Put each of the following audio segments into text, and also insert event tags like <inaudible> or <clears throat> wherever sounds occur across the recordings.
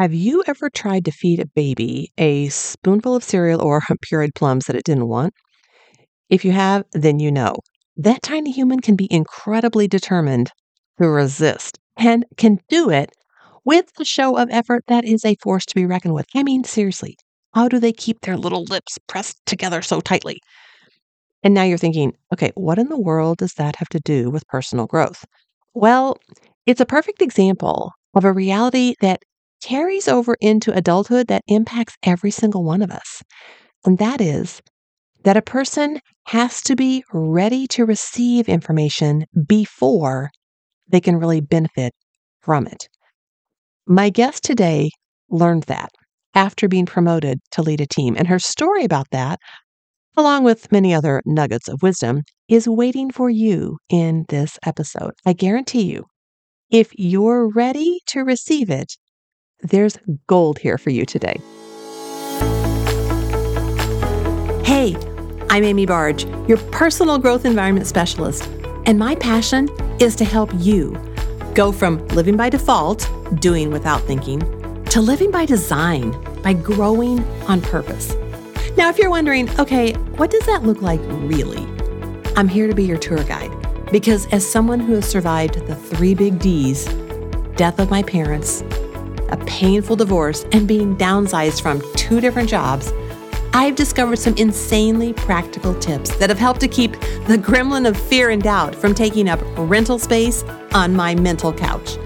Have you ever tried to feed a baby a spoonful of cereal or <laughs> pureed plums that it didn't want? If you have, then you know. That tiny human can be incredibly determined to resist and can do it with a show of effort that is a force to be reckoned with. I mean, seriously, how do they keep their little lips pressed together so tightly? And now you're thinking, okay, what in the world does that have to do with personal growth? Well, it's a perfect example of a reality that carries over into adulthood that impacts every single one of us. And that is that a person has to be ready to receive information before they can really benefit from it. My guest today learned that after being promoted to lead a team. And her story about that, along with many other nuggets of wisdom, is waiting for you in this episode. I guarantee you, if you're ready to receive it, there's gold here for you today. Hey, I'm Amy Barge, your personal growth environment specialist, and my passion is to help you go from living by default, doing without thinking, to living by design, by growing on purpose. Now, if you're wondering, okay, what does that look like really? I'm here to be your tour guide because, as someone who has survived the three big D's death of my parents, a painful divorce, and being downsized from two different jobs, I've discovered some insanely practical tips that have helped to keep the gremlin of fear and doubt from taking up rental space on my mental couch.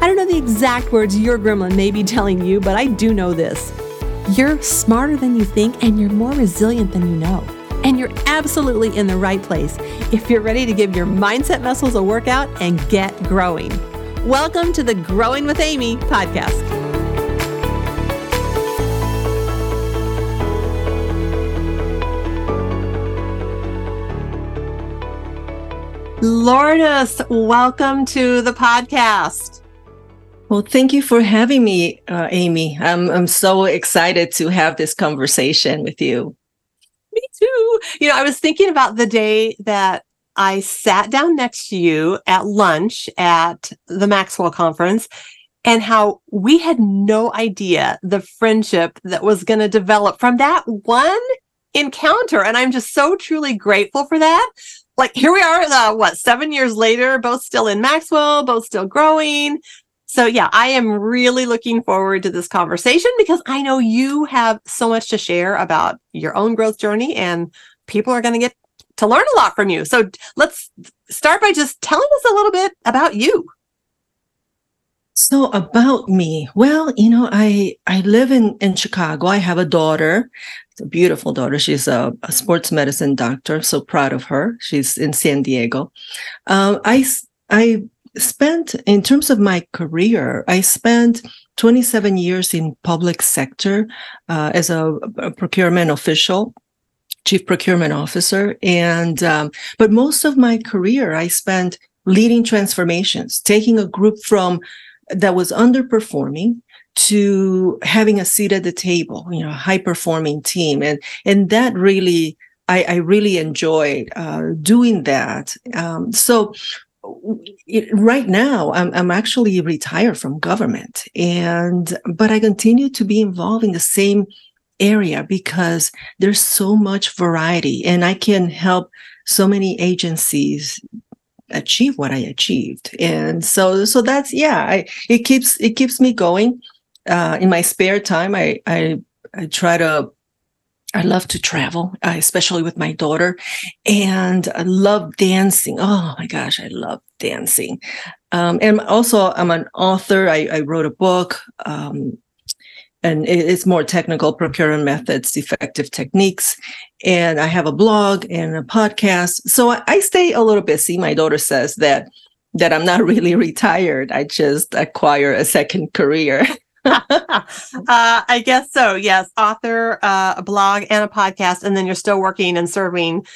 I don't know the exact words your gremlin may be telling you, but I do know this. You're smarter than you think, and you're more resilient than you know. And you're absolutely in the right place if you're ready to give your mindset muscles a workout and get growing. Welcome to the Growing with Amy podcast. Lourdes, welcome to the podcast. Well, thank you for having me, uh, Amy. I'm I'm so excited to have this conversation with you. Me too. You know, I was thinking about the day that I sat down next to you at lunch at the Maxwell conference and how we had no idea the friendship that was going to develop from that one encounter. And I'm just so truly grateful for that. Like here we are, uh, what, seven years later, both still in Maxwell, both still growing. So yeah, I am really looking forward to this conversation because I know you have so much to share about your own growth journey and people are going to get to learn a lot from you. So let's start by just telling us a little bit about you. So about me, well, you know, I I live in in Chicago. I have a daughter, a beautiful daughter. She's a, a sports medicine doctor. So proud of her. She's in San Diego. Um, I I spent in terms of my career, I spent 27 years in public sector uh, as a, a procurement official chief procurement officer. And, um, but most of my career, I spent leading transformations, taking a group from that was underperforming to having a seat at the table, you know, high performing team. And, and that really, I, I really enjoyed uh, doing that. Um, so right now I'm, I'm actually retired from government and but i continue to be involved in the same area because there's so much variety and I can help so many agencies achieve what I achieved. And so so that's yeah, I it keeps it keeps me going. Uh, in my spare time, I I I try to I love to travel, uh, especially with my daughter, and I love dancing. Oh my gosh, I love dancing. Um, and also, I'm an author. I, I wrote a book. Um, and it's more technical procurement methods, effective techniques. And I have a blog and a podcast. So I, stay a little busy. My daughter says that that I'm not <laughs> really retired. I just acquire a second career. <laughs> uh, I guess so. Yes, author, uh, a blog, and a podcast, and then you're still working and serving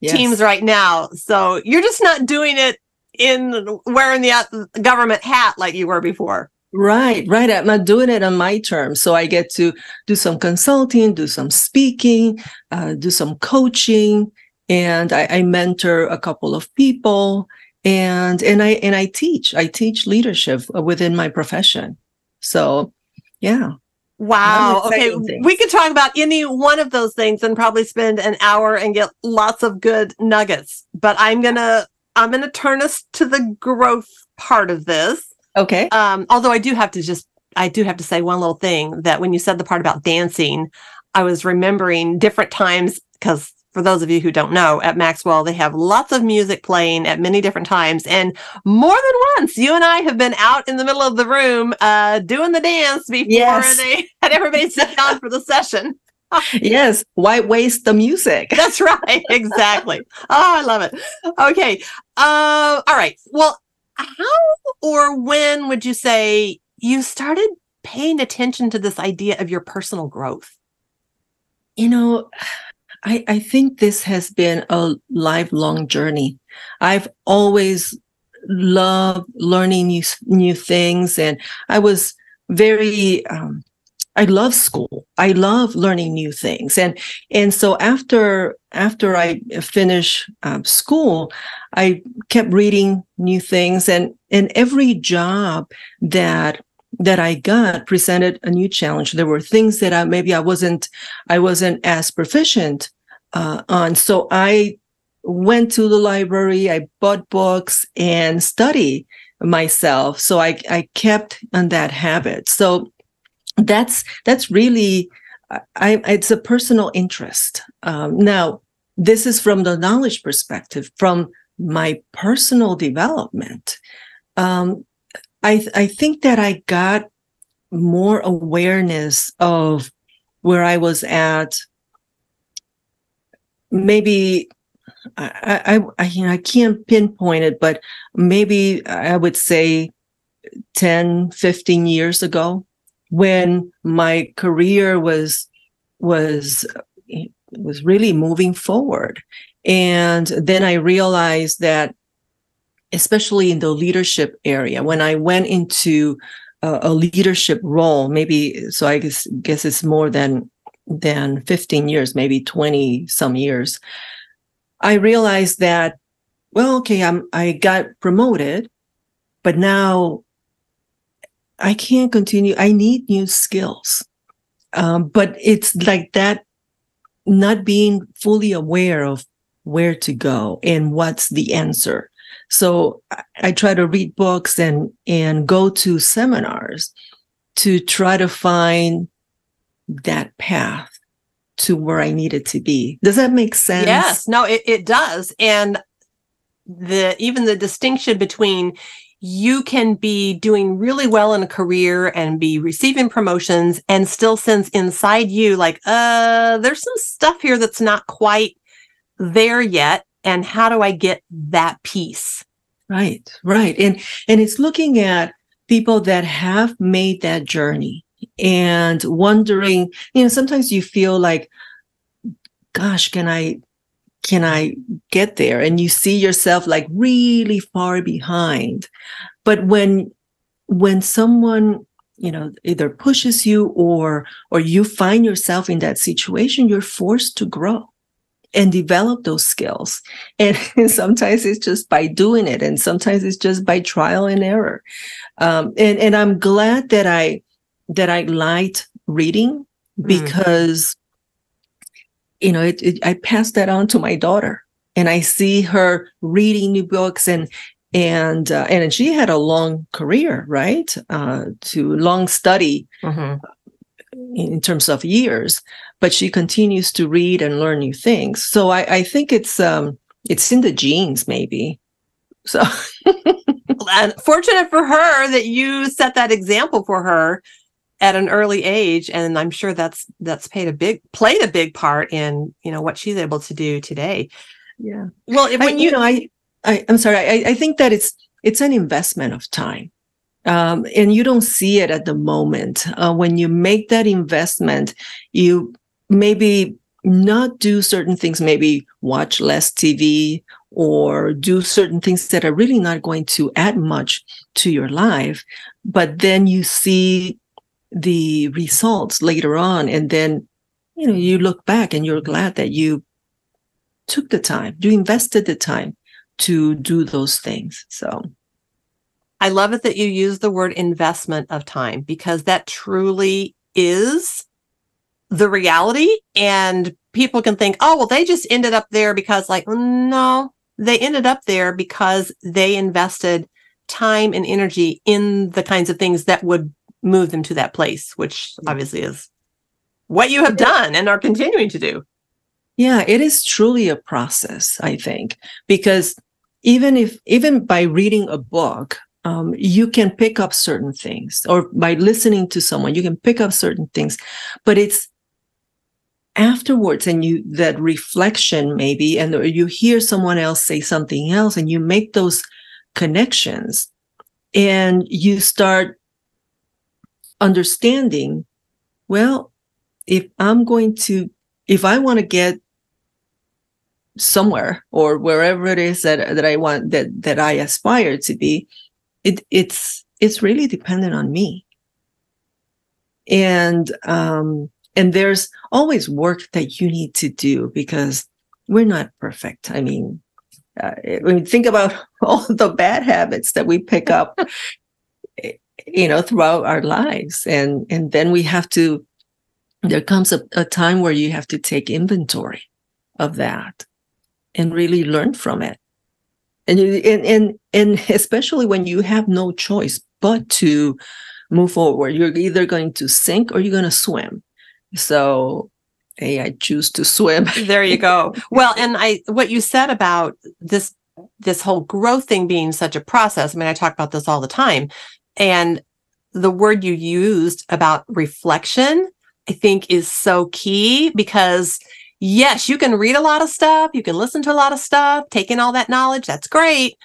yes. teams right now. So you're just not doing it in wearing the uh, government hat like you were before. Right, right. I'm not doing it on my terms. So I get to do some consulting, do some speaking, uh, do some coaching, and I, I mentor a couple of people and and I and I teach. I teach leadership within my profession. So Yeah. Wow. Okay. things. We could talk about any one of those things and probably spend an hour and get lots of good nuggets. But I'm gonna I'm gonna turn us to the growth part of this. Okay. Um, although I do have to just I do have to say one little thing that when you said the part about dancing, I was remembering different times because for those of you who don't know, at Maxwell they have lots of music playing at many different times, and more than once, you and I have been out in the middle of the room uh, doing the dance before Yes. they <laughs> had everybody sit down for the session. <laughs> Yes. Why waste the music? That's right, exactly. oh, I love it. Okay, uh, all right. Well, how or when would you say you started paying attention to this idea of your personal growth? You know, I, I think this has been a lifelong journey. I've always loved learning new, new things. And I was very, um, I love school. I love learning new things. And, and so after, after I finished um, school, I kept reading new things and, and every job that that I got presented a new challenge. There were things that I maybe I wasn't I wasn't as proficient uh, on. So I went to the library, I bought books and study myself. So I I kept on that habit. So that's that's really I, it's a personal interest. Um, now this is from the knowledge perspective, from my personal development. Um, I I think that I got more awareness of where I was at. Maybe I I I, I can't pinpoint it, but maybe I would say 10, 15 years ago when my career was was was really moving forward. And then I realized that especially in the leadership area when i went into a, a leadership role maybe so i guess, guess it's more than than 15 years maybe 20 some years i realized that well okay i'm i got promoted but now i can't continue i need new skills um, but it's like that not being fully aware of where to go and what's the answer so I, try to read books and and go to seminars to try to find that path to where I needed to be. Does that make sense? Yes, no, it, it does. And the even the distinction between you can be doing really well in a career and be receiving promotions and still sense inside you like, uh, there's some stuff here that's not quite there yet. And how do I get that piece? Right, right. And and it's looking at people that have made that journey and wondering, you know, sometimes you feel like, gosh, can I can I get there? And you see yourself like really far behind. But when when someone you know either pushes you or or you find yourself in that situation you're forced to grow and develop those skills and <laughs> sometimes it's just by doing it and sometimes it's just by trial and error um, and and i'm glad that i that i liked reading because you know it, it, i passed that on to my daughter and i see her reading new books and and uh, and she had a long career right? Uh, to long study Mhm. in terms of years but she continues to read and learn new things. So i, I think it's um it's in the genes maybe. So <laughs> fortunate for her that you set that example for her at an early age. And I'm sure that's that's paid a big played a big part in, you know, what she's able to do today. yeah Well, if- I, when you you know i, I i'm sorry I, I think that it's it's an investment of time um, and you don't see it at the moment uh, when you make that investment you maybe not do certain things maybe watch less tv or do certain things that are really not going to add much to your life but then you see the results later on and then you know you look back and you're glad that you took the time you invested the time to do those things so I love it that you use the word investment of time because that truly is the reality. And people can think, oh, well, they just ended up there because, like, no, they ended up there because they invested time and energy in the kinds of things that would move them to that place, which obviously is what you have done and are continuing to do. Yeah, it is truly a process, I think, because even if, even by reading a book, um, you can pick up certain things, or by listening to someone, you can pick up certain things, but it's afterwards and you that reflection maybe and you hear someone else say something else and you make those connections and you start understanding well if i'm going to if i want to get somewhere or wherever it is that that i want that that i aspire to be it it's it's really dependent on me and um and there's always work that you need to do because we're not perfect. I mean, uh, when you think about <laughs> all the bad habits that we pick up, you know, throughout our lives, and and then we have to. There comes a, a time where you have to take inventory of that and really learn from it, and and and and especially when you have no choice but to move forward. You're either going to sink or you're going to swim so hey, I choose to swim. <laughs> there you go. Well, and I what you said about this this whole growth thing being such a process. I mean, I talk about this all the time. And the word you used about reflection, I think is so key because yes, you can read a lot of stuff, you can listen to a lot of stuff, take in all that knowledge, that's great.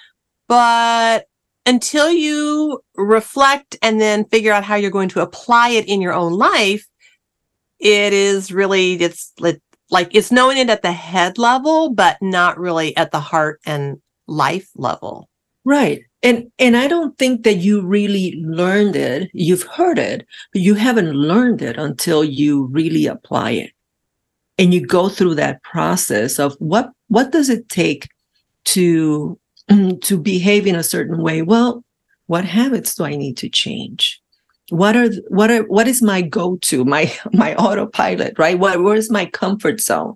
But until you reflect and then figure out how you're going to apply it in your own life, it is really it's like it's knowing it at the head level but not really at the heart and life level right and and i don't think that you really learned it. You've heard it but you haven't learned it until you really apply it. And you go through that process of what what does it take to <clears throat> to behave in a certain way? Well what habits do i need to change? What are what are what is my go-to? My <laughs> my autopilot right? What where's my comfort zone?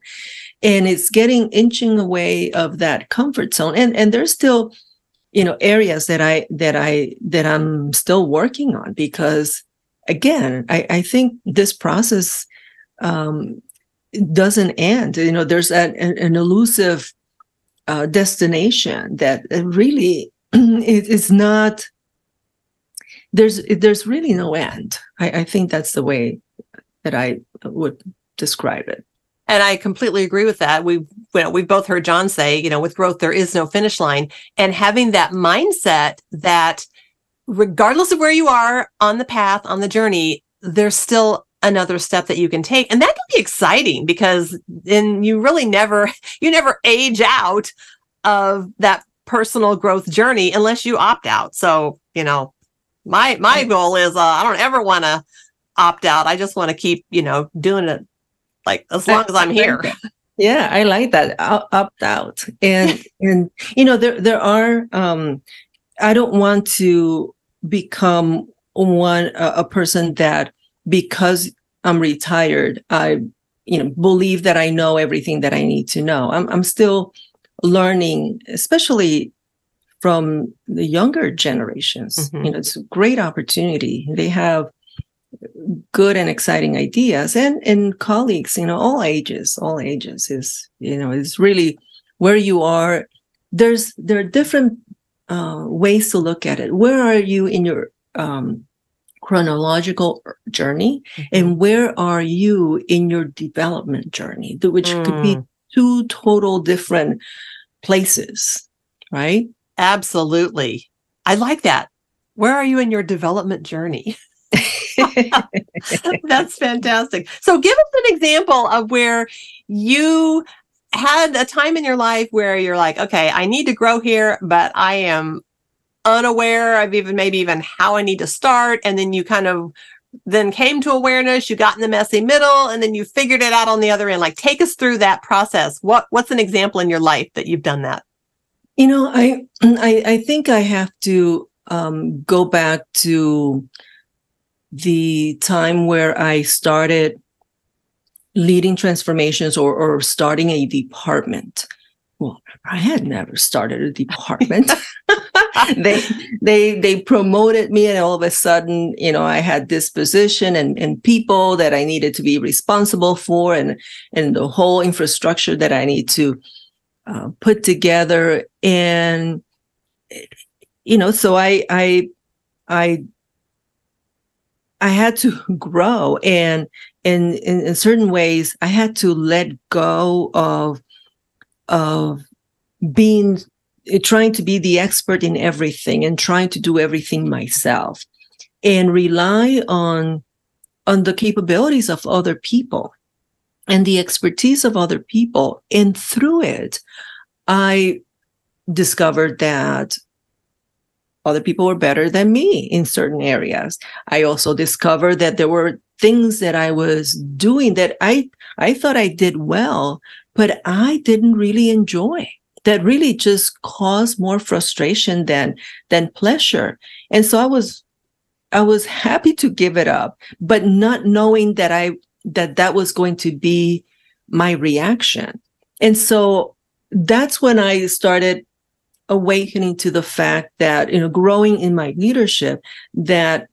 And it's getting inching away of that comfort zone. And and there's still you know areas that i that i that i'm still working on because again i i think this process um doesn't end you know there's an, an elusive uh, destination that really <clears throat> is not there's there's really no end. I, I think that's the way that I would describe it. And I completely agree with that. We've you know, we've both heard John say, you know, with growth there is no finish line, and having that mindset that regardless of where you are on the path on the journey, there's still another step that you can take, and that can be exciting because then you really never <laughs> you never age out of that personal growth journey unless you opt out. So you know, my my goal is uh, I don't ever want to opt out. I just want to keep, you know, doing it like as long as I'm here. Yeah, I like that opt out. And <laughs> and you know there there are um I don't want to become one a, a person that because I'm retired, I you know believe that I know everything that I need to know. I'm I'm still learning, especially from the younger generations. Mm-hmm. You know, it's a great opportunity. They have good and exciting ideas and and colleagues, you know, all ages, all ages is, you know, is really where you are. There's there are different uh, ways to look at it. Where are you in your um, chronological journey, mm-hmm. and where are you in your development journey? Which mm. could be mm. two total different places, right? Absolutely. I like that. Where are you in your development journey? <laughs> <laughs> That's fantastic. So, give us an example of where you had a time in your life where you're like, okay, I need to grow here, but I am unaware of even maybe even how I need to start. And then you kind of then came to awareness, you got in the messy middle, and then you figured it out on the other end. Like, take us through that process. What What's an example in your life that you've done that? You know, I I, I think I have to um, go back to the time where I started leading transformations or, or starting a department. Well, I had never started a department. <laughs> <laughs> they they they promoted me and all of a sudden, you know, I had this position and, and people that I needed to be responsible for and and the whole infrastructure that I need to uh, put together. And you know, so I I I I had to <laughs> grow and in, in, in certain ways I had to let go of of being eh, trying to be the expert in everything and trying to do everything myself and rely on on the capabilities of other people and the expertise of other people. And through it i discovered that other people were better than me in certain areas. I also discovered that there were things that I was doing that I I thought I did well, but I didn't really enjoy. That really just caused more frustration than than pleasure. And so I was I was happy to give it up, but not knowing that I that that was going to be my reaction. And so that's when I started awakening to the fact that you know growing in my leadership that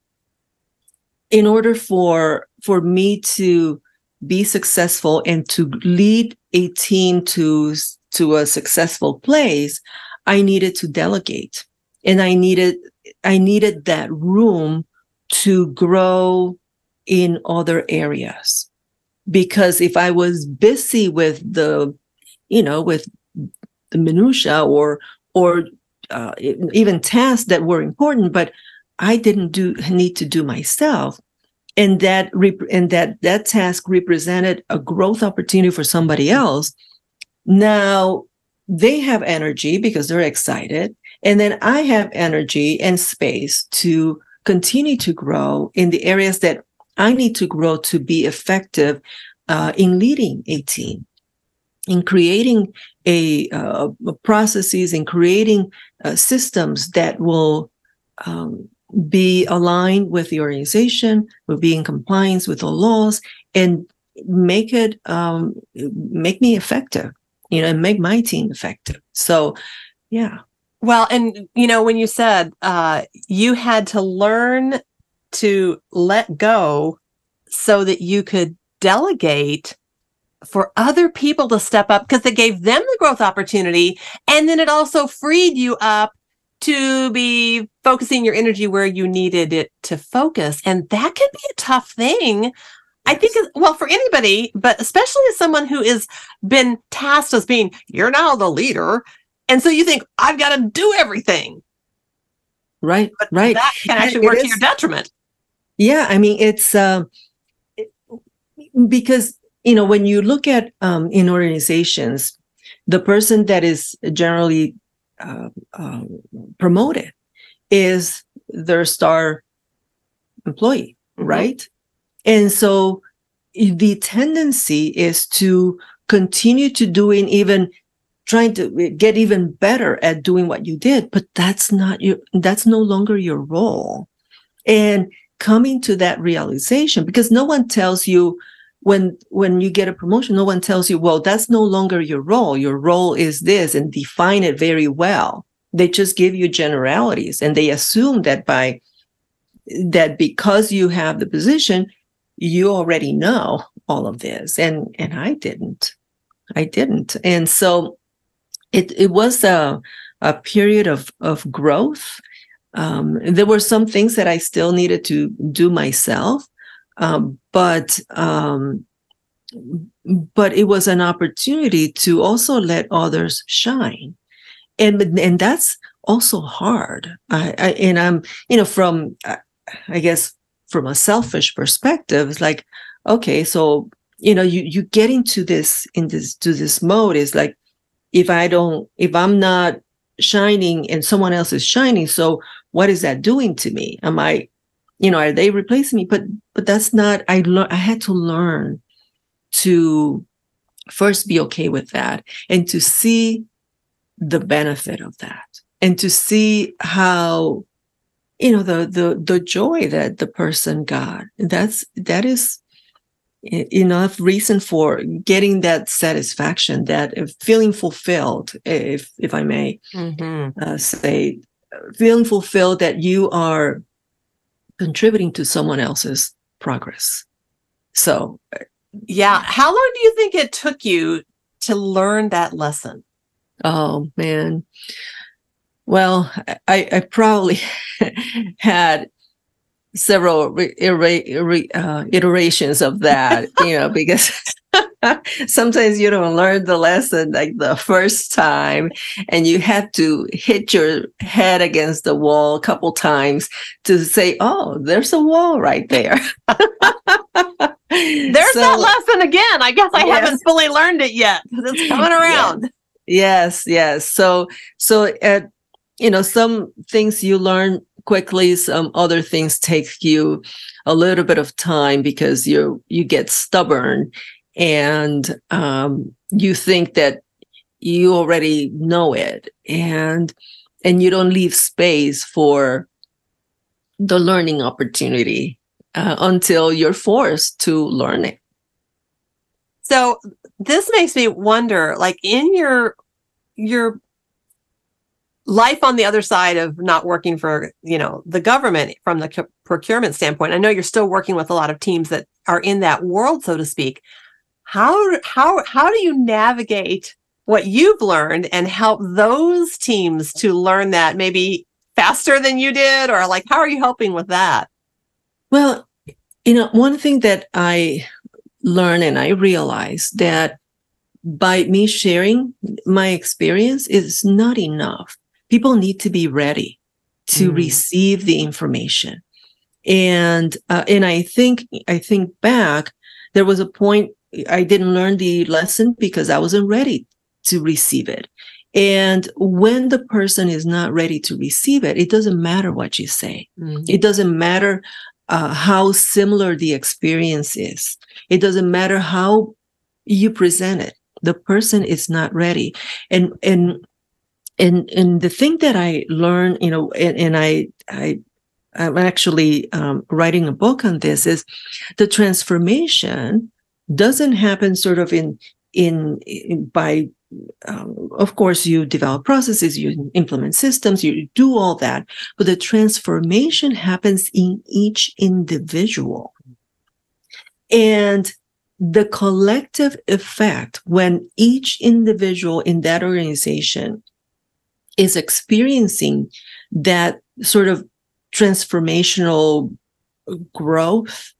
in order for for me to be successful and to lead a team to to a successful place i needed to delegate. And i needed i needed that room to grow in other areas. Because if i was busy with the you know with the minutia or or uh, even tasks that were important, but I didn't do need to do myself. And that rep- and that that task represented a growth opportunity for somebody else. Now they have energy because they're excited, and then I have energy and space to continue to grow in the areas that I need to grow to be effective uh, in leading a team in creating a uh, processes and creating uh, systems that will um, be aligned with the organization, will be in compliance with the laws, and make it um, make me effective. You know, and make my team effective. So, yeah. Well, and you know, when you said uh, you had to learn to let go so that you could delegate for other people to step up because it gave them the growth opportunity. And then it also freed you up to be focusing your energy where you needed it to focus. And that can be a tough thing. I think, well, for anybody, but especially as someone who has been tasked as being, you're now the leader. And so you think, I've got to do everything. Right, but right. That can actually work to your detriment. Yeah. I mean, it's uh, it, because you know, when you look at um, in organizations, the person that is generally uh, uh, promoted is their star employee, mm-hmm. right? And so the tendency is to continue to doing even trying to get even better at doing what you did, but that's not your, that's no longer your role. And coming to that realization, because no one tells you, when when you get a promotion no one tells you well that's no longer your role. Your role is this and define it very well. They just give you generalities and they assume that by that because you have the position you already know all of this and and i didn't. I didn't. And so it it was a a period of of growth. Um, there were some things that i still needed to do myself um, but um, but it was an opportunity to also let others shine, and and that's also hard. I, I and I'm you know from I guess from a selfish perspective, it's like okay, so you know you you get into this in this to this mode is like if I don't if I'm not shining and someone else is shining, so what is that doing to me? Am I you know, are they replacing me? But but that's not. I learned. I had to learn to first be okay with that and to see the benefit of that and to see how you know the the the joy that the person got that's that is enough reason for getting that satisfaction that feeling fulfilled if if i may mm-hmm. uh, say feeling fulfilled that you are contributing to someone else's progress. So yeah how long do you think it took you to learn that lesson? Oh man. Well i i probably <laughs> had several re- re- uh, iterations of that, you know, because <laughs> <laughs> sometimes you don't learn the lesson like the first time and you have to hit your head against the wall a couple times to say, oh, there's a wall right there. <laughs> there's so, that lesson again. I guess I yes. haven't fully learned it yet. <laughs> It's coming around. Yes, yes. So, so at, you know, some things you learn quickly. Some other things take you a little bit of time because you you get stubborn and um, you think that you already know it and and you don't leave space for the learning opportunity uh, until you're forced to learn it. So this makes me wonder, like in your your life on the other side of not working for you know the government from the procurement standpoint i know you're still working with a lot of teams that are in that world so to speak how how how do you navigate what you've learned and help those teams to learn that maybe faster than you did or like how are you helping with that well you know one thing that i learned and i realized that by me sharing my experience is not enough people need to be ready to mm. receive the information. And uh, and I think I think back, there was a point I didn't learn the lesson because I wasn't ready to receive it. And when the person is not ready to receive it, it doesn't matter what you say. Mm. It doesn't matter uh, how similar the experience is. It doesn't matter how you present it. The person is not ready. And and and and the thing that I learned, you know, and, and I I I'm actually um, writing a book on this is the transformation doesn't happen sort of in in, in by um, of course you develop processes you implement systems you do all that but the transformation happens in each individual. And the collective effect when each individual in that organization is experiencing that sort of transformational growth,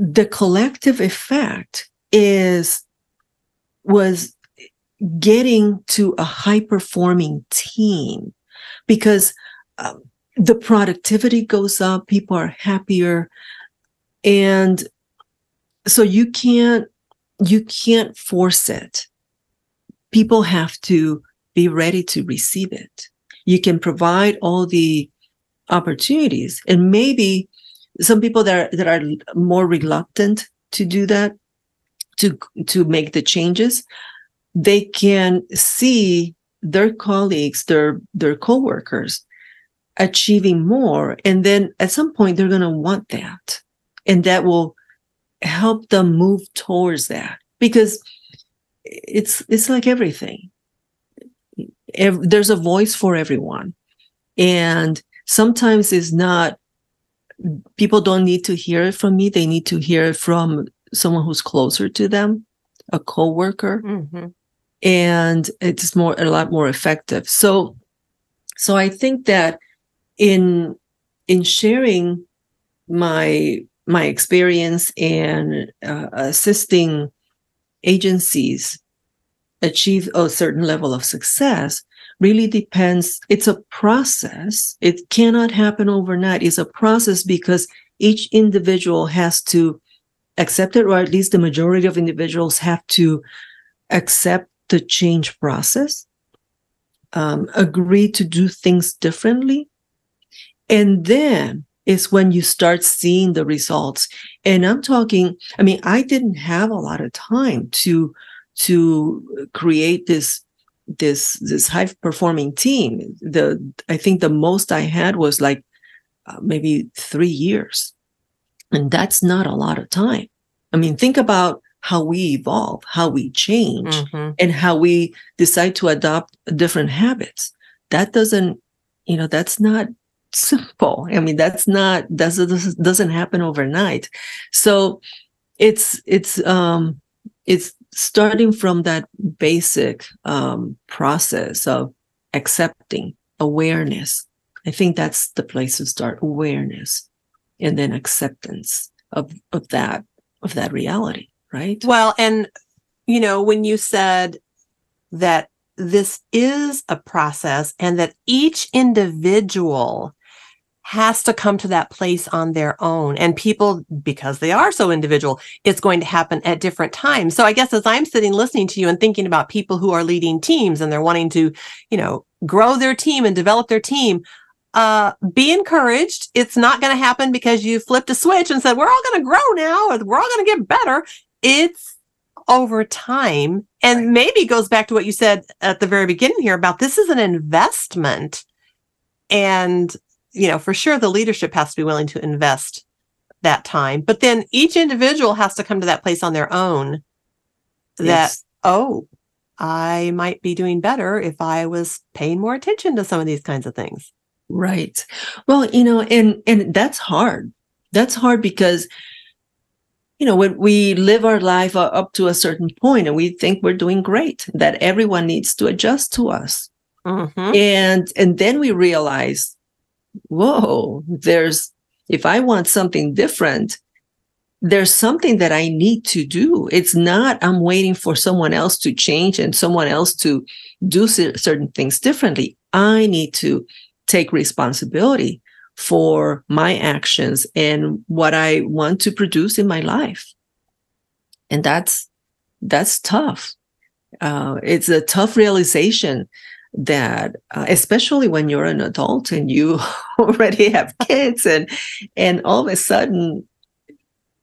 the collective effect is was getting to a high performing team because um, the productivity goes up people are happier and so you can't you can't force it people have to be ready to receive it. You can provide all the opportunities and maybe some people that are, that are more reluctant to do that, to, to make the changes, they can see their colleagues, their, their coworkers achieving more. And then at some point they're going to want that. And that will help them move towards that because it's, it's like everything ev- there's a voice for everyone. And sometimes it's not, people don't need to hear it from me. They need to hear it from someone who's closer to them, a coworker. Mm-hmm. And it's more, a lot more effective. So, so I think that in, in sharing my, my experience and uh, assisting agencies achieve a certain level of success really depends. It's a process. It cannot happen overnight. It's a process because each individual has to accept it, or at least the majority of individuals have to accept the change process, um, agree to do things differently. And then is when you start seeing the results. And I'm talking, I mean, I didn't have a lot of time to to create this this this high performing team the i think the most i had was like uh, maybe 3 years. And that's not a lot of time. I mean think about how we evolve how we change Mhm. and how we decide to adopt different habits. That doesn't you know that's not <laughs> simple. I mean that's not that's doesn't doesn't happen overnight. So it's it's um it's starting from that basic um process of accepting awareness. I think that's the place to start awareness and then acceptance of of that of that reality right? Well, and you know, when you said that this is a process and that each individual has to come to that place on their own. And people because they are so individual it's going to happen at different times. So i guess as i'm sitting listening to you and thinking about people who are leading teams and they're wanting to you know grow their team and develop their team uh be encouraged. It's not going to happen because you flipped a switch and said we're all going to grow now. Or we're all going to get better. It's over time. And maybe goes back to what you said at the very beginning here about this is an investment. And you know for sure the leadership has to be willing to invest that time but then each individual has to come to that place on their own that Yes. oh i might be doing better if i was paying more attention to some of these kinds of things Right. Well, you know, and and that's hard. That's hard because you know, when we live our life up to a certain point and we think we're doing great, that everyone needs to adjust to us. Mhm. And and then we realize, whoa, there's if I want something different, there's something that I need to do. It's not I'm waiting for someone else to change and someone else to do cer- certain things differently. I need to take responsibility for my actions and what I want to produce in my life. And that's that's tough. Uh, it's a tough realization that uh, especially when you're an adult and you <laughs> already have kids and and all of a sudden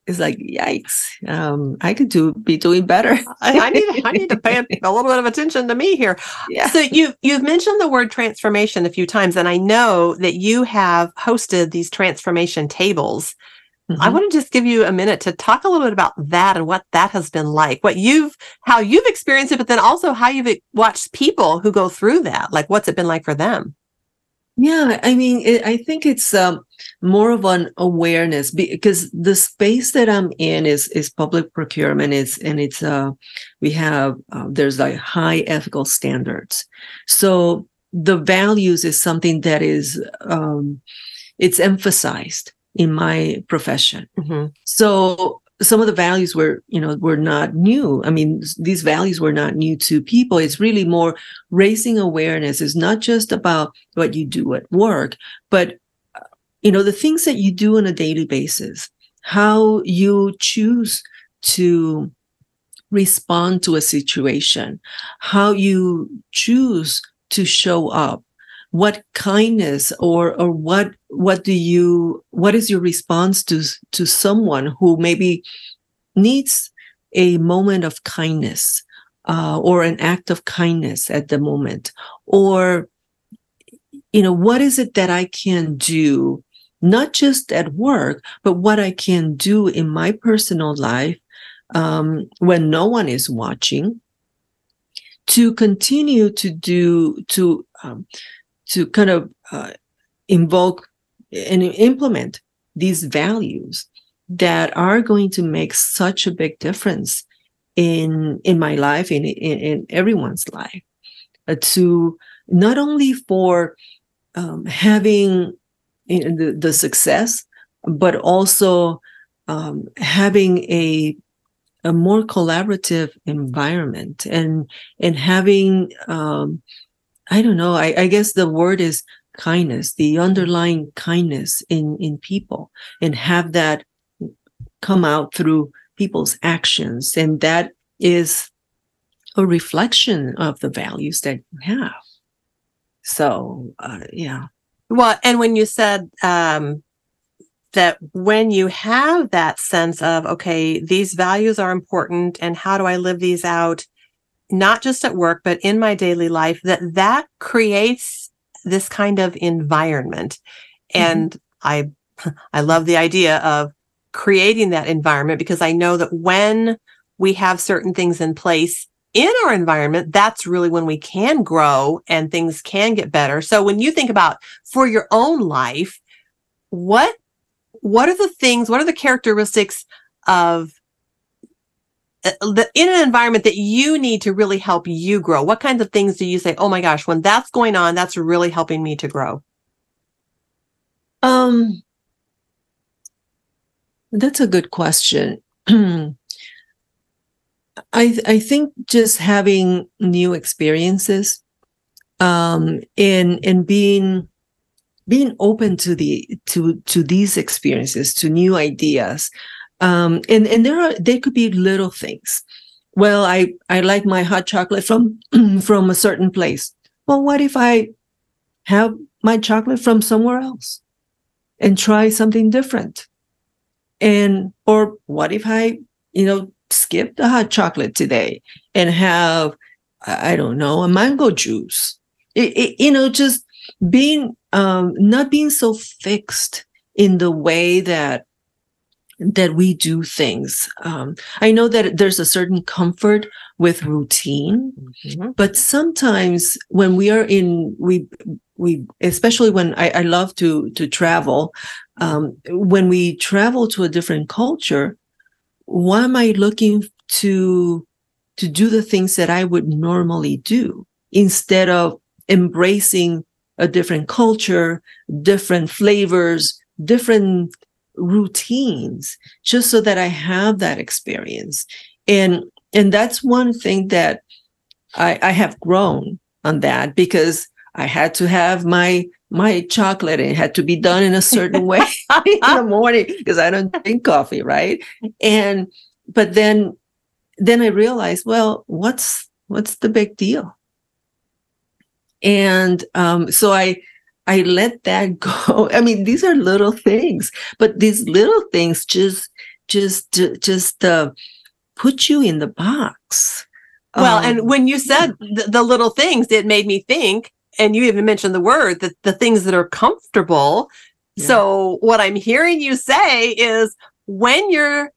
it's like yikes um i could do be doing better I, I need I need to pay a, a little bit of attention to me here. yeah So you you've mentioned the word transformation a few times, and I know that you have hosted these transformation tables. I Mhm. want to just give you a minute to talk a little bit about that and what that has been like, what you've how you've experienced it, but then also how you've watched people who go through that. Like, what's it been like for them? Yeah, I mean, it, I think it's um, more of an awareness because the space that I'm in is is public procurement. Is and it's uh, we have uh, there's like high ethical standards. So the values is something that is um, it's emphasized in my profession. Mhm. So some of the values were, you know, were not new. I mean, these values were not new to people. It's really more raising awareness. It's not just about what you do at work, but uh, you know, the things that you do on a daily basis, how you choose to respond to a situation, how you choose to show up, what kindness or or what what do you what is your response to to someone who maybe needs a moment of kindness uh, or an act of kindness at the moment? Or you know what is it that i can do not just at work but what i can do in my personal life um, when no one is watching to continue to do to um, to kind of uh, invoke and implement these values that are going to make such a big difference in in my life in in, in everyone's life uh, to not only for um, having you know, the, the success but also um, having a a more collaborative environment and and having um, I don't know I, I guess the word is kindness the underlying kindness in in people and have that come out through people's actions and that is a reflection of the values that you have so uh, yeah Well, and when you said um, that when you have that sense of, okay, these values are important and how do I live these out? Not just at work, but in my daily life, that that creates this kind of environment. Mm-hmm. And I, <laughs> I love the idea of creating that environment because I know that when we have certain things in place in our environment, that's really when we can grow and things can get better. So when you think about for your own life, what what are the things, what are the characteristics of the, in an environment that you need to really help you grow? What kinds of things do you say, oh my gosh, when that's going on, that's really helping me to grow? Um, that's a good question. <clears throat> I I think just having new experiences, um, and and being being open to the to to these experiences, to new ideas, um, and and there are there could be little things. Well, I I like my hot chocolate from <clears throat> from a certain place. Well, what if I have my chocolate from somewhere else and try something different? And or what if I, you know, skip the hot chocolate today and have I don't know a mango juice? It, it, you know, just being um, not being so fixed in the way that that we do things. Um, I know that there's a certain comfort with routine, Mm-hmm. but sometimes when we are in we we especially when I, I love to to travel, um, when we travel to a different culture, why am I looking to to do the things that I would normally do instead of embracing a different culture, different flavors, different routines, just so that I have that experience. And and that's one thing that I, I have grown on that because I had to have my my chocolate and it had to be done in a certain way <laughs> <laughs> in the morning because I don't drink coffee, right? And but then then I realized, well, what's what's the big deal? And um, so I I let that go. <laughs> I mean, these are little things, but these little things just just just uh, put you in the box. Well, Um, and when you said the, the little things, it made me think, and you even mentioned the word that the things that are comfortable. Yeah. So what I'm hearing you say is when you're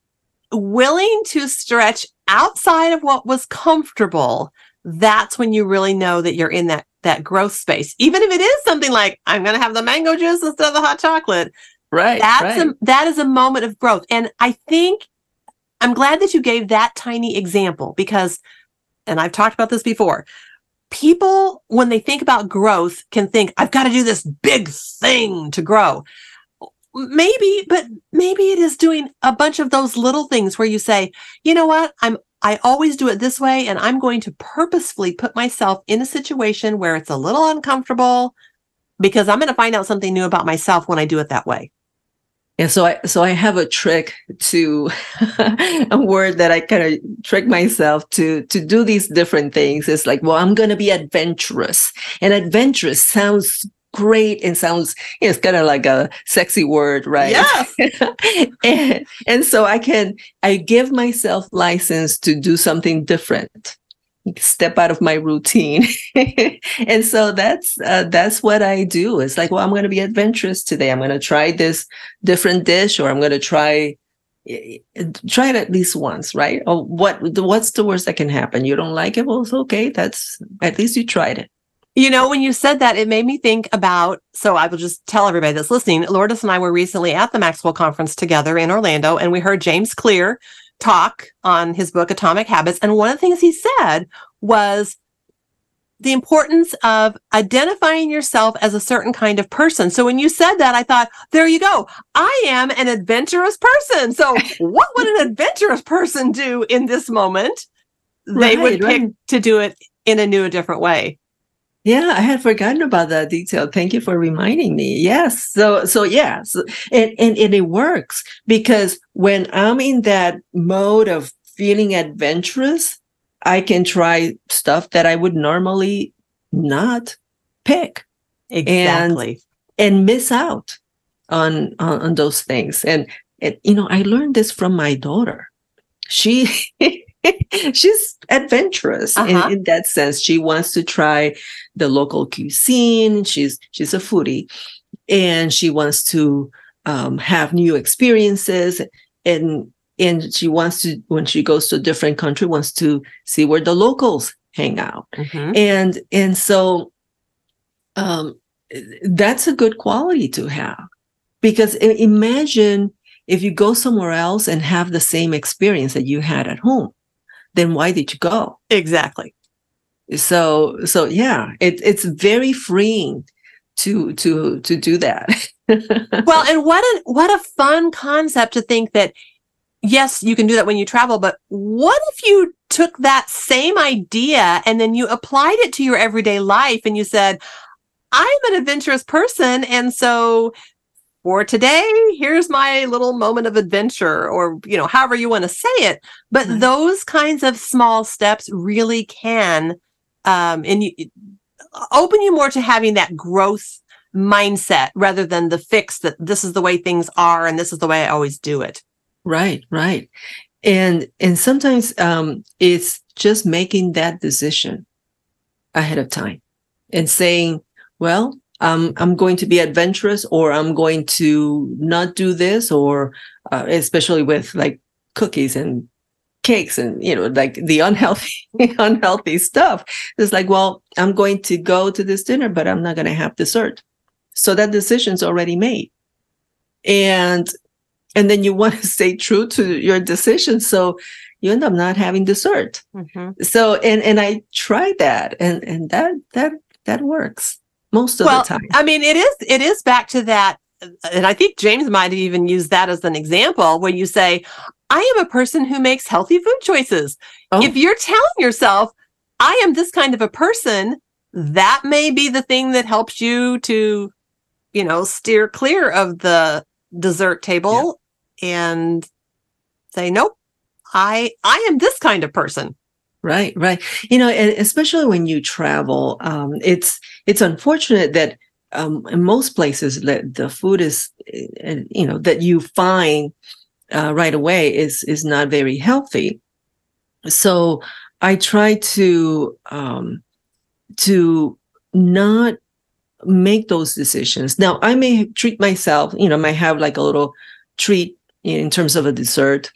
willing to stretch outside of what was comfortable, that's when you really know that you're in that that growth space. Even if it is something like I'm going to have the mango juice instead of the hot chocolate, right, that's right. a, that is a moment of growth. And I think I'm glad that you gave that tiny example because, and I've talked about this before. People, when they think about growth, can think, I've got to do this big thing to grow. Maybe, but maybe it is doing a bunch of those little things where you say, you know what? I'm, I always do it this way. And I'm going to purposefully put myself in a situation where it's a little uncomfortable because I'm going to find out something new about myself when I do it that way. Yeah, so I so I have a trick to <laughs> a word that I kind of trick myself to to do these different things. It's like, well, I'm gonna be adventurous, and adventurous sounds great and sounds you know, it's kind of like a sexy word, right? Yes. <laughs> and, and so I can I give myself license to do something different, step out of my routine, <laughs> and so that's uh, that's what I do. It's like, well, I'm going to be adventurous today. I'm going to try this different dish, or I'm going to try try it at least once, right? Or what what's the worst that can happen? You don't like it? Well, it's okay. That's at least you tried it. You know, when you said that, it made me think about. So I will just tell everybody that's listening. Lourdes and I were recently at the Maxwell conference together in Orlando, and we heard James Clear talk on his book Atomic Habits. And one of the things he said was the importance of identifying yourself as a certain kind of person. So when you said that, I thought, there you go. I am an adventurous person. So <laughs> what would an adventurous person do in this moment? They would pick right. to do it in a new, different way. Yeah, I had forgotten about that detail. Thank you for reminding me. Yes. So so yeah. So, and, and and it works because when I'm in that mode of feeling adventurous, I can try stuff that I would normally not pick Exactly. and miss out on on, on those things. And, and you know, I learned this from my daughter. She <laughs> <laughs> she's adventurous Uh-huh. in, in that sense. She wants to try the local cuisine. She's she's a foodie, and she wants to um, have new experiences. And and she wants to when she goes to a different country, wants to see where the locals hang out. Mhm. And and so, um, that's a good quality to have because imagine if you go somewhere else and have the same experience that you had at home then why did you go Exactly. so so yeah it, it's very freeing to to to do that <laughs> well and what a what a fun concept to think that yes you can do that when you travel but what if you took that same idea and then you applied it to your everyday life and you said i'm an adventurous person and so for today here's my little moment of adventure or you know however you want to say it but Right. those kinds of small steps really can um and you open you more to having that growth mindset rather than the fix that this is the way things are and this is the way I always do it. right right and and sometimes um it's just making that decision ahead of time and saying well um, i'm going to be adventurous or i'm going to not do this or uh, especially with like cookies and cakes and you know like the unhealthy <laughs> unhealthy stuff. It's like well i'm going to go to this dinner but i'm not going to have dessert. So that decision's already made. And and then you <laughs> want to stay true to your decision so you end up not having dessert. So and and i tried that and and that that that works most of Well, the time I mean, it is it is back to that, and I think James might have even used that as an example where you say, "I am a person who makes healthy food choices." Oh. If you're telling yourself, "I am this kind of a person," that may be the thing that helps you to, you know, steer clear of the dessert table and say, "Nope, I I am this kind of person." Right, right. You know, and especially when you travel, um, it's it's unfortunate that um, in most places that the food is, uh, you know, that you find uh, right away is is not very healthy. So I try to um, to not make those decisions. Now I may treat myself, you know, I might have like a little treat in terms of a dessert,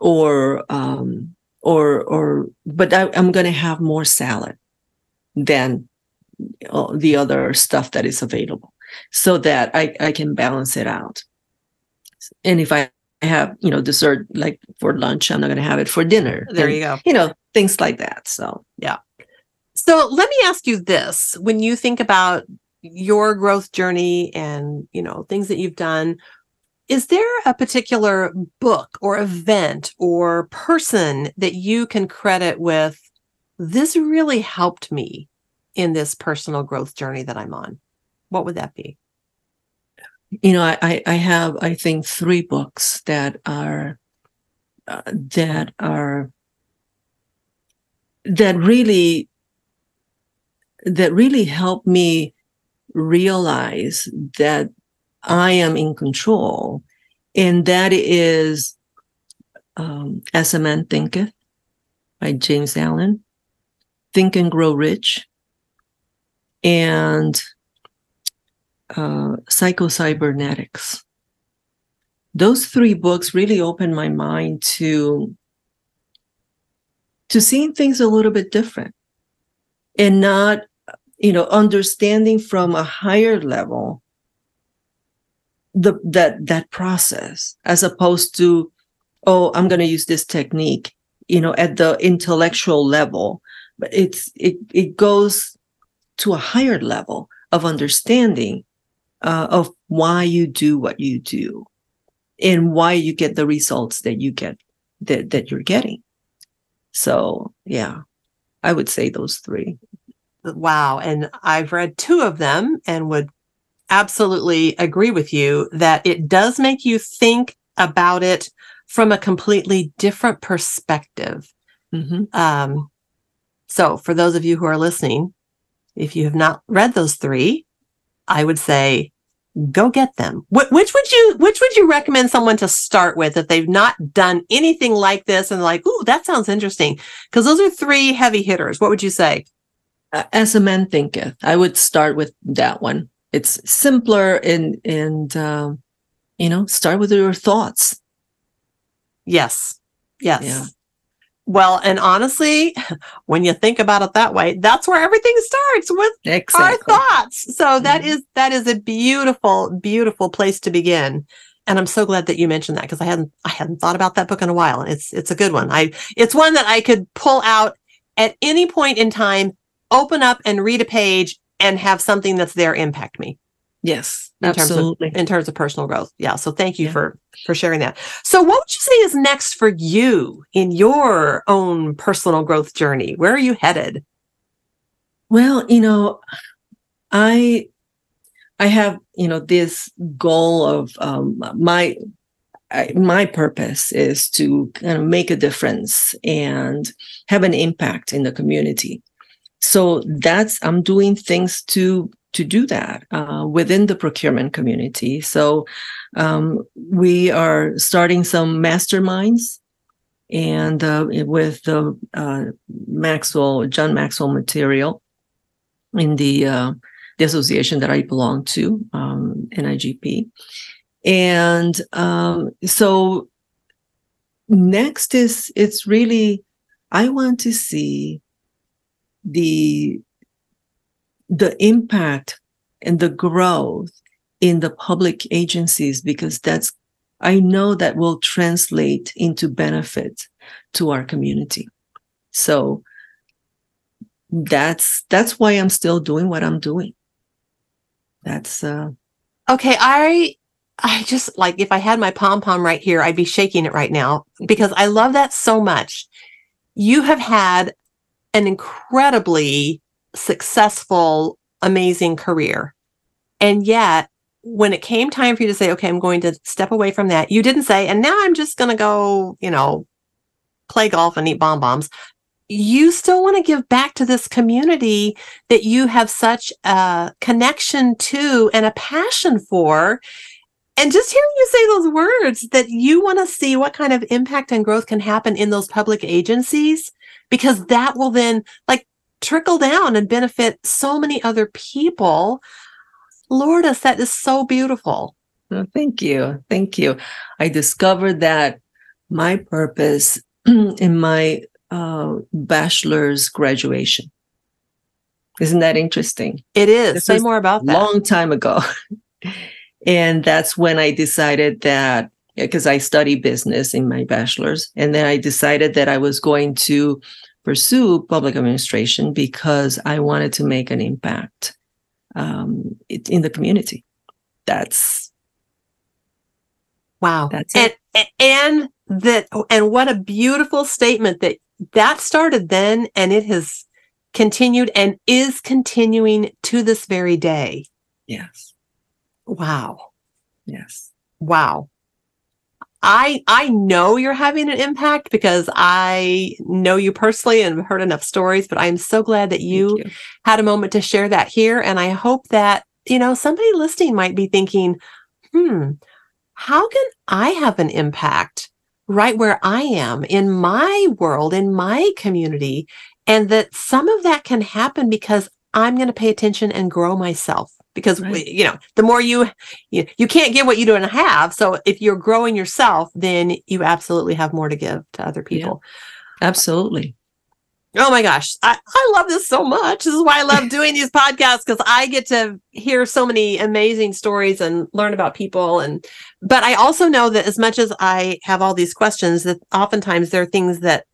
or um, or or but I, I'm going to have more salad than uh, the other stuff that is available, so that I I can balance it out. And if I have you know dessert like for lunch, I'm not going to have it for dinner. There And, you go. You know things like that. So yeah So let me ask you this. When you think about your growth journey and, you know, things that you've done, is there a particular book or event or person that you can credit with this really helped me in this personal growth journey that I'm on? What would that be? you know, I I, have I think three books that are uh, that are that really that really helped me realize that I am in control, and that is um, "As a Man Thinketh" by James Allen, "Think and Grow Rich," and uh, psychocybernetics. Those three books really opened my mind to to seeing things a little bit different and not, you know, understanding from a higher level the that that process as opposed to, oh, I'm going to use this technique, you know, at the intellectual level, but it's it it goes to a higher level of understanding uh, of why you do what you do and why you get the results that you get that, that you're getting. So yeah, I would say those three. Wow. And I've read two of them and would absolutely agree with you that it does make you think about it from a completely different perspective. Mhm. Um, so, for those of you who are listening, if you have not read those three, I would say go get them. Wh- which would you which would you recommend someone to start with if they've not done anything like this and like, ooh, that sounds interesting? Because those are three heavy hitters. What would you say? Uh, As a man thinketh, I would start with that one. It's simpler and and um, you know, start with your thoughts. Yes. Yes. Yeah. Well, and honestly, <laughs> when you think about it that way, that's where everything starts with Exactly. our thoughts. So that Mhm. is that is a beautiful, beautiful place to begin. And I'm so glad that you mentioned that because I hadn't I hadn't thought about that book in a while. And it's it's a good one. I it's one that I could pull out at any point in time, open up and read a page and have something that's there impact me Yes, in terms of absolutely. in terms of personal growth. Yeah. So thank you Yeah. for for sharing that. So what would you say is next for you in your own personal growth journey? Where are you headed? Well, you know, I I have you know this goal of um, my I, my purpose is to kind of make a difference and have an impact in the community. So that's I'm doing things to to do that uh, within the procurement community. So um, we are starting some masterminds and uh, with the uh, Maxwell John Maxwell material in the uh, the association that I belong to, um, NIGP, and um, so next is it's really I want to see the the impact and the growth in the public agencies because that's I know that will translate into benefit to our community. So that's that's why I'm still doing what I'm doing. That's uh Okay, I I just like if I had my pom pom right here, I'd be shaking it right now because I love that so much. You have had an incredibly successful, amazing career. And yet, when it came time for you to say, okay, I'm going to step away from that, you didn't say, and now I'm just going to go, you know, play golf and eat bonbons. You still want to give back to this community that you have such a connection to and a passion for. And just hearing you say those words that you want to see what kind of impact and growth can happen in those public agencies, because that will then like trickle down and benefit so many other people. Lourdes, that is so beautiful. well, thank you. Thank you. I discovered that my purpose <clears throat> in my uh, bachelor's graduation. Isn't that interesting? It is. This Say more about that. long time ago. <laughs> and that's when I decided that because I studied business in my bachelor's, and then I decided that I was going to pursue public administration because I wanted to make an impact um, in the community. That's Wow. That's and, and that, and what a beautiful statement that that started then and it has continued and is continuing to this very day. yes, Wow. yes. Wow. I I know you're having an impact because I know you personally and heard enough stories, but I'm so glad that Thank you, had a moment to share that here. And I hope that, you know, somebody listening might be thinking, hmm, how can I have an impact right where I am in my world, in my community? And that some of that can happen because I'm going to pay attention and grow myself. Because Right. you know, the more you, you you can't give what you don't have. So if you're growing yourself, then you absolutely have more to give to other people. Absolutely. Oh my gosh. I, I love this so much. This is why I love <laughs> doing these podcasts because I get to hear so many amazing stories and learn about people. And, but I also know that as much as I have all these questions, that oftentimes there are things that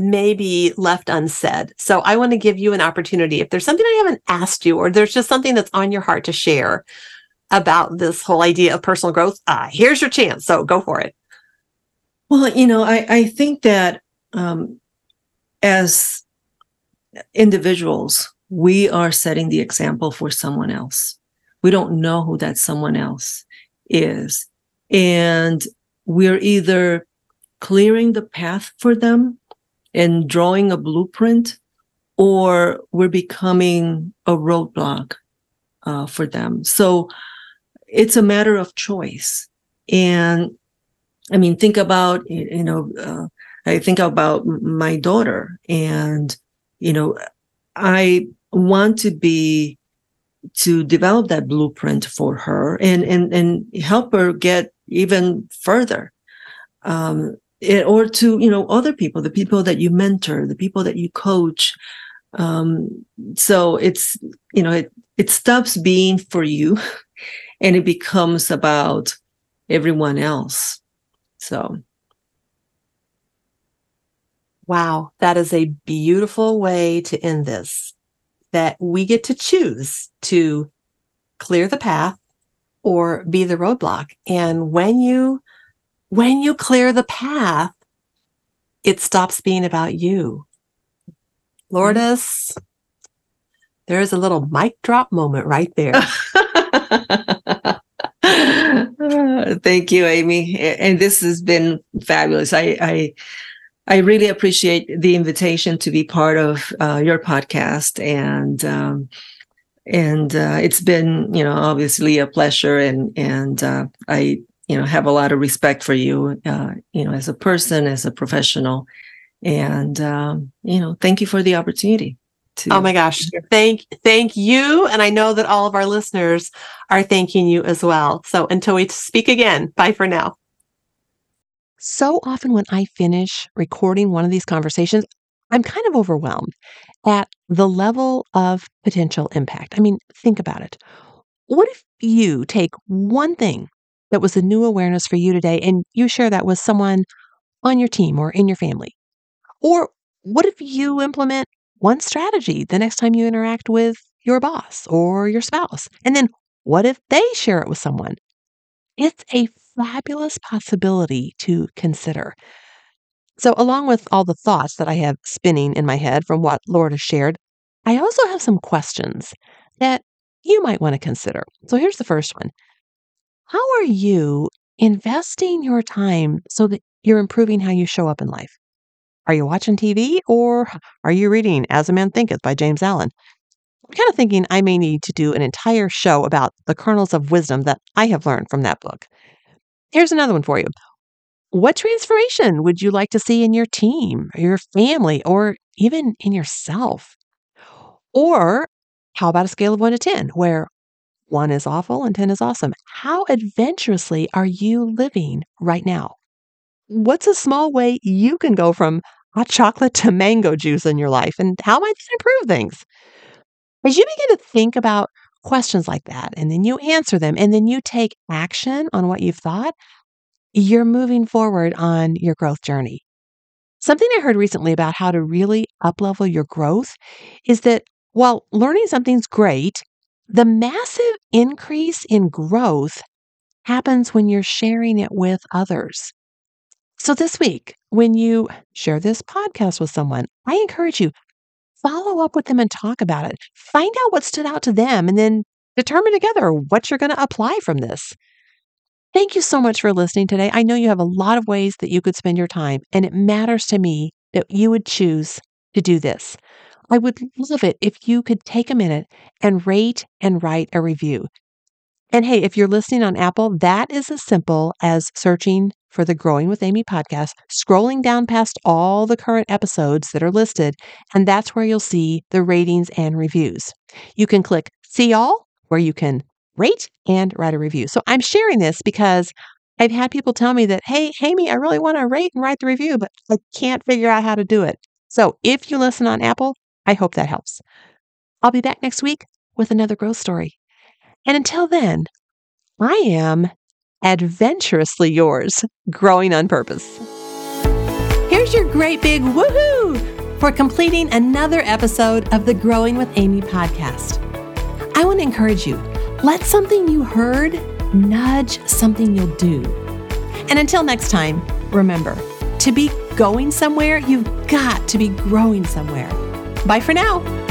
may be left unsaid. So I want to give you an opportunity. If there's something I haven't asked you, or there's just something that's on your heart to share about this whole idea of personal growth, uh, here's your chance. So go for it. Well, you know, I, I think that um, as individuals, we are setting the example for someone else. We don't know who that someone else is. And we're either clearing the path for them and drawing a blueprint, or we're becoming a roadblock uh, for them. So it's a matter of choice. And I mean, think about, you know, uh, I think about my daughter and, you know, I want to be, to develop that blueprint for her and, and, and help her get even further. Um, it, or to, you know, other people, the people that you mentor, the people that you coach. Um, so it's, you know, it, it stops being for you <laughs> and it becomes about everyone else. So. Wow, that is a beautiful way to end this. That we get to choose to clear the path or be the roadblock. And when you when you clear the path, it stops being about you. Lourdes, there is a little mic drop moment right there. <laughs> Thank you, Amy. And this has been fabulous. I, I, I really appreciate the invitation to be part of uh, your podcast, and um, and uh, it's been, you know, obviously a pleasure, and and uh, I, you know, have a lot of respect for you, uh, you know, as a person, as a professional, and um, you know, thank you for the opportunity. To- oh my gosh. Thank thank you. And I know that all of our listeners are thanking you as well. So until we speak again, bye for now. So often when I finish recording one of these conversations, I'm kind of overwhelmed at the level of potential impact. I mean, think about it. What if you take one thing that was a new awareness for you today and you share that with someone on your team or in your family? Or what if you implement one strategy the next time you interact with your boss or your spouse? And then what if they share it with someone? It's a fabulous possibility to consider. So, along with all the thoughts that I have spinning in my head from what Lourdes shared, I also have some questions that you might want to consider. So, here's the first one How are you investing your time so that you're improving how you show up in life? Are you watching TV or are you reading As a Man Thinketh by James Allen? I'm kind of thinking I may need to do an entire show about the kernels of wisdom that I have learned from that book. Here's another one for you. What transformation would you like to see in your team, your family, or even in yourself? Or how about a scale of one to 10, where one is awful and 10 is awesome? How adventurously are you living right now? What's a small way you can go from hot chocolate to mango juice in your life? And how might that improve things? As you begin to think about questions like that, and then you answer them, and then you take action on what you've thought, you're moving forward on your growth journey. Something I heard recently about how to really uplevel your growth is that while learning something's great, the massive increase in growth happens when you're sharing it with others. So this week, when you share this podcast with someone, I encourage you follow up with them and talk about it. Find out what stood out to them and then determine together what you're going to apply from this. Thank you so much for listening today. I know you have a lot of ways that you could spend your time, and it matters to me that you would choose to do this. I would love it if you could take a minute and rate and write a review. And hey, if you're listening on Apple, that is as simple as searching for the Growing with Amy podcast, scrolling down past all the current episodes that are listed, and that's where you'll see the ratings and reviews. You can click See All, where you can rate and write a review. So I'm sharing this because I've had people tell me that, hey, Amy, I really want to rate and write the review, but I can't figure out how to do it. So if you listen on Apple, I hope that helps. I'll be back next week with another growth story. And until then, I am adventurously yours, growing on purpose. Here's your great big woohoo for completing another episode of the Growing with Amy podcast. I want to encourage you let something you heard nudge something you'll do. And until next time, remember to be going somewhere, you've got to be growing somewhere. Bye for now.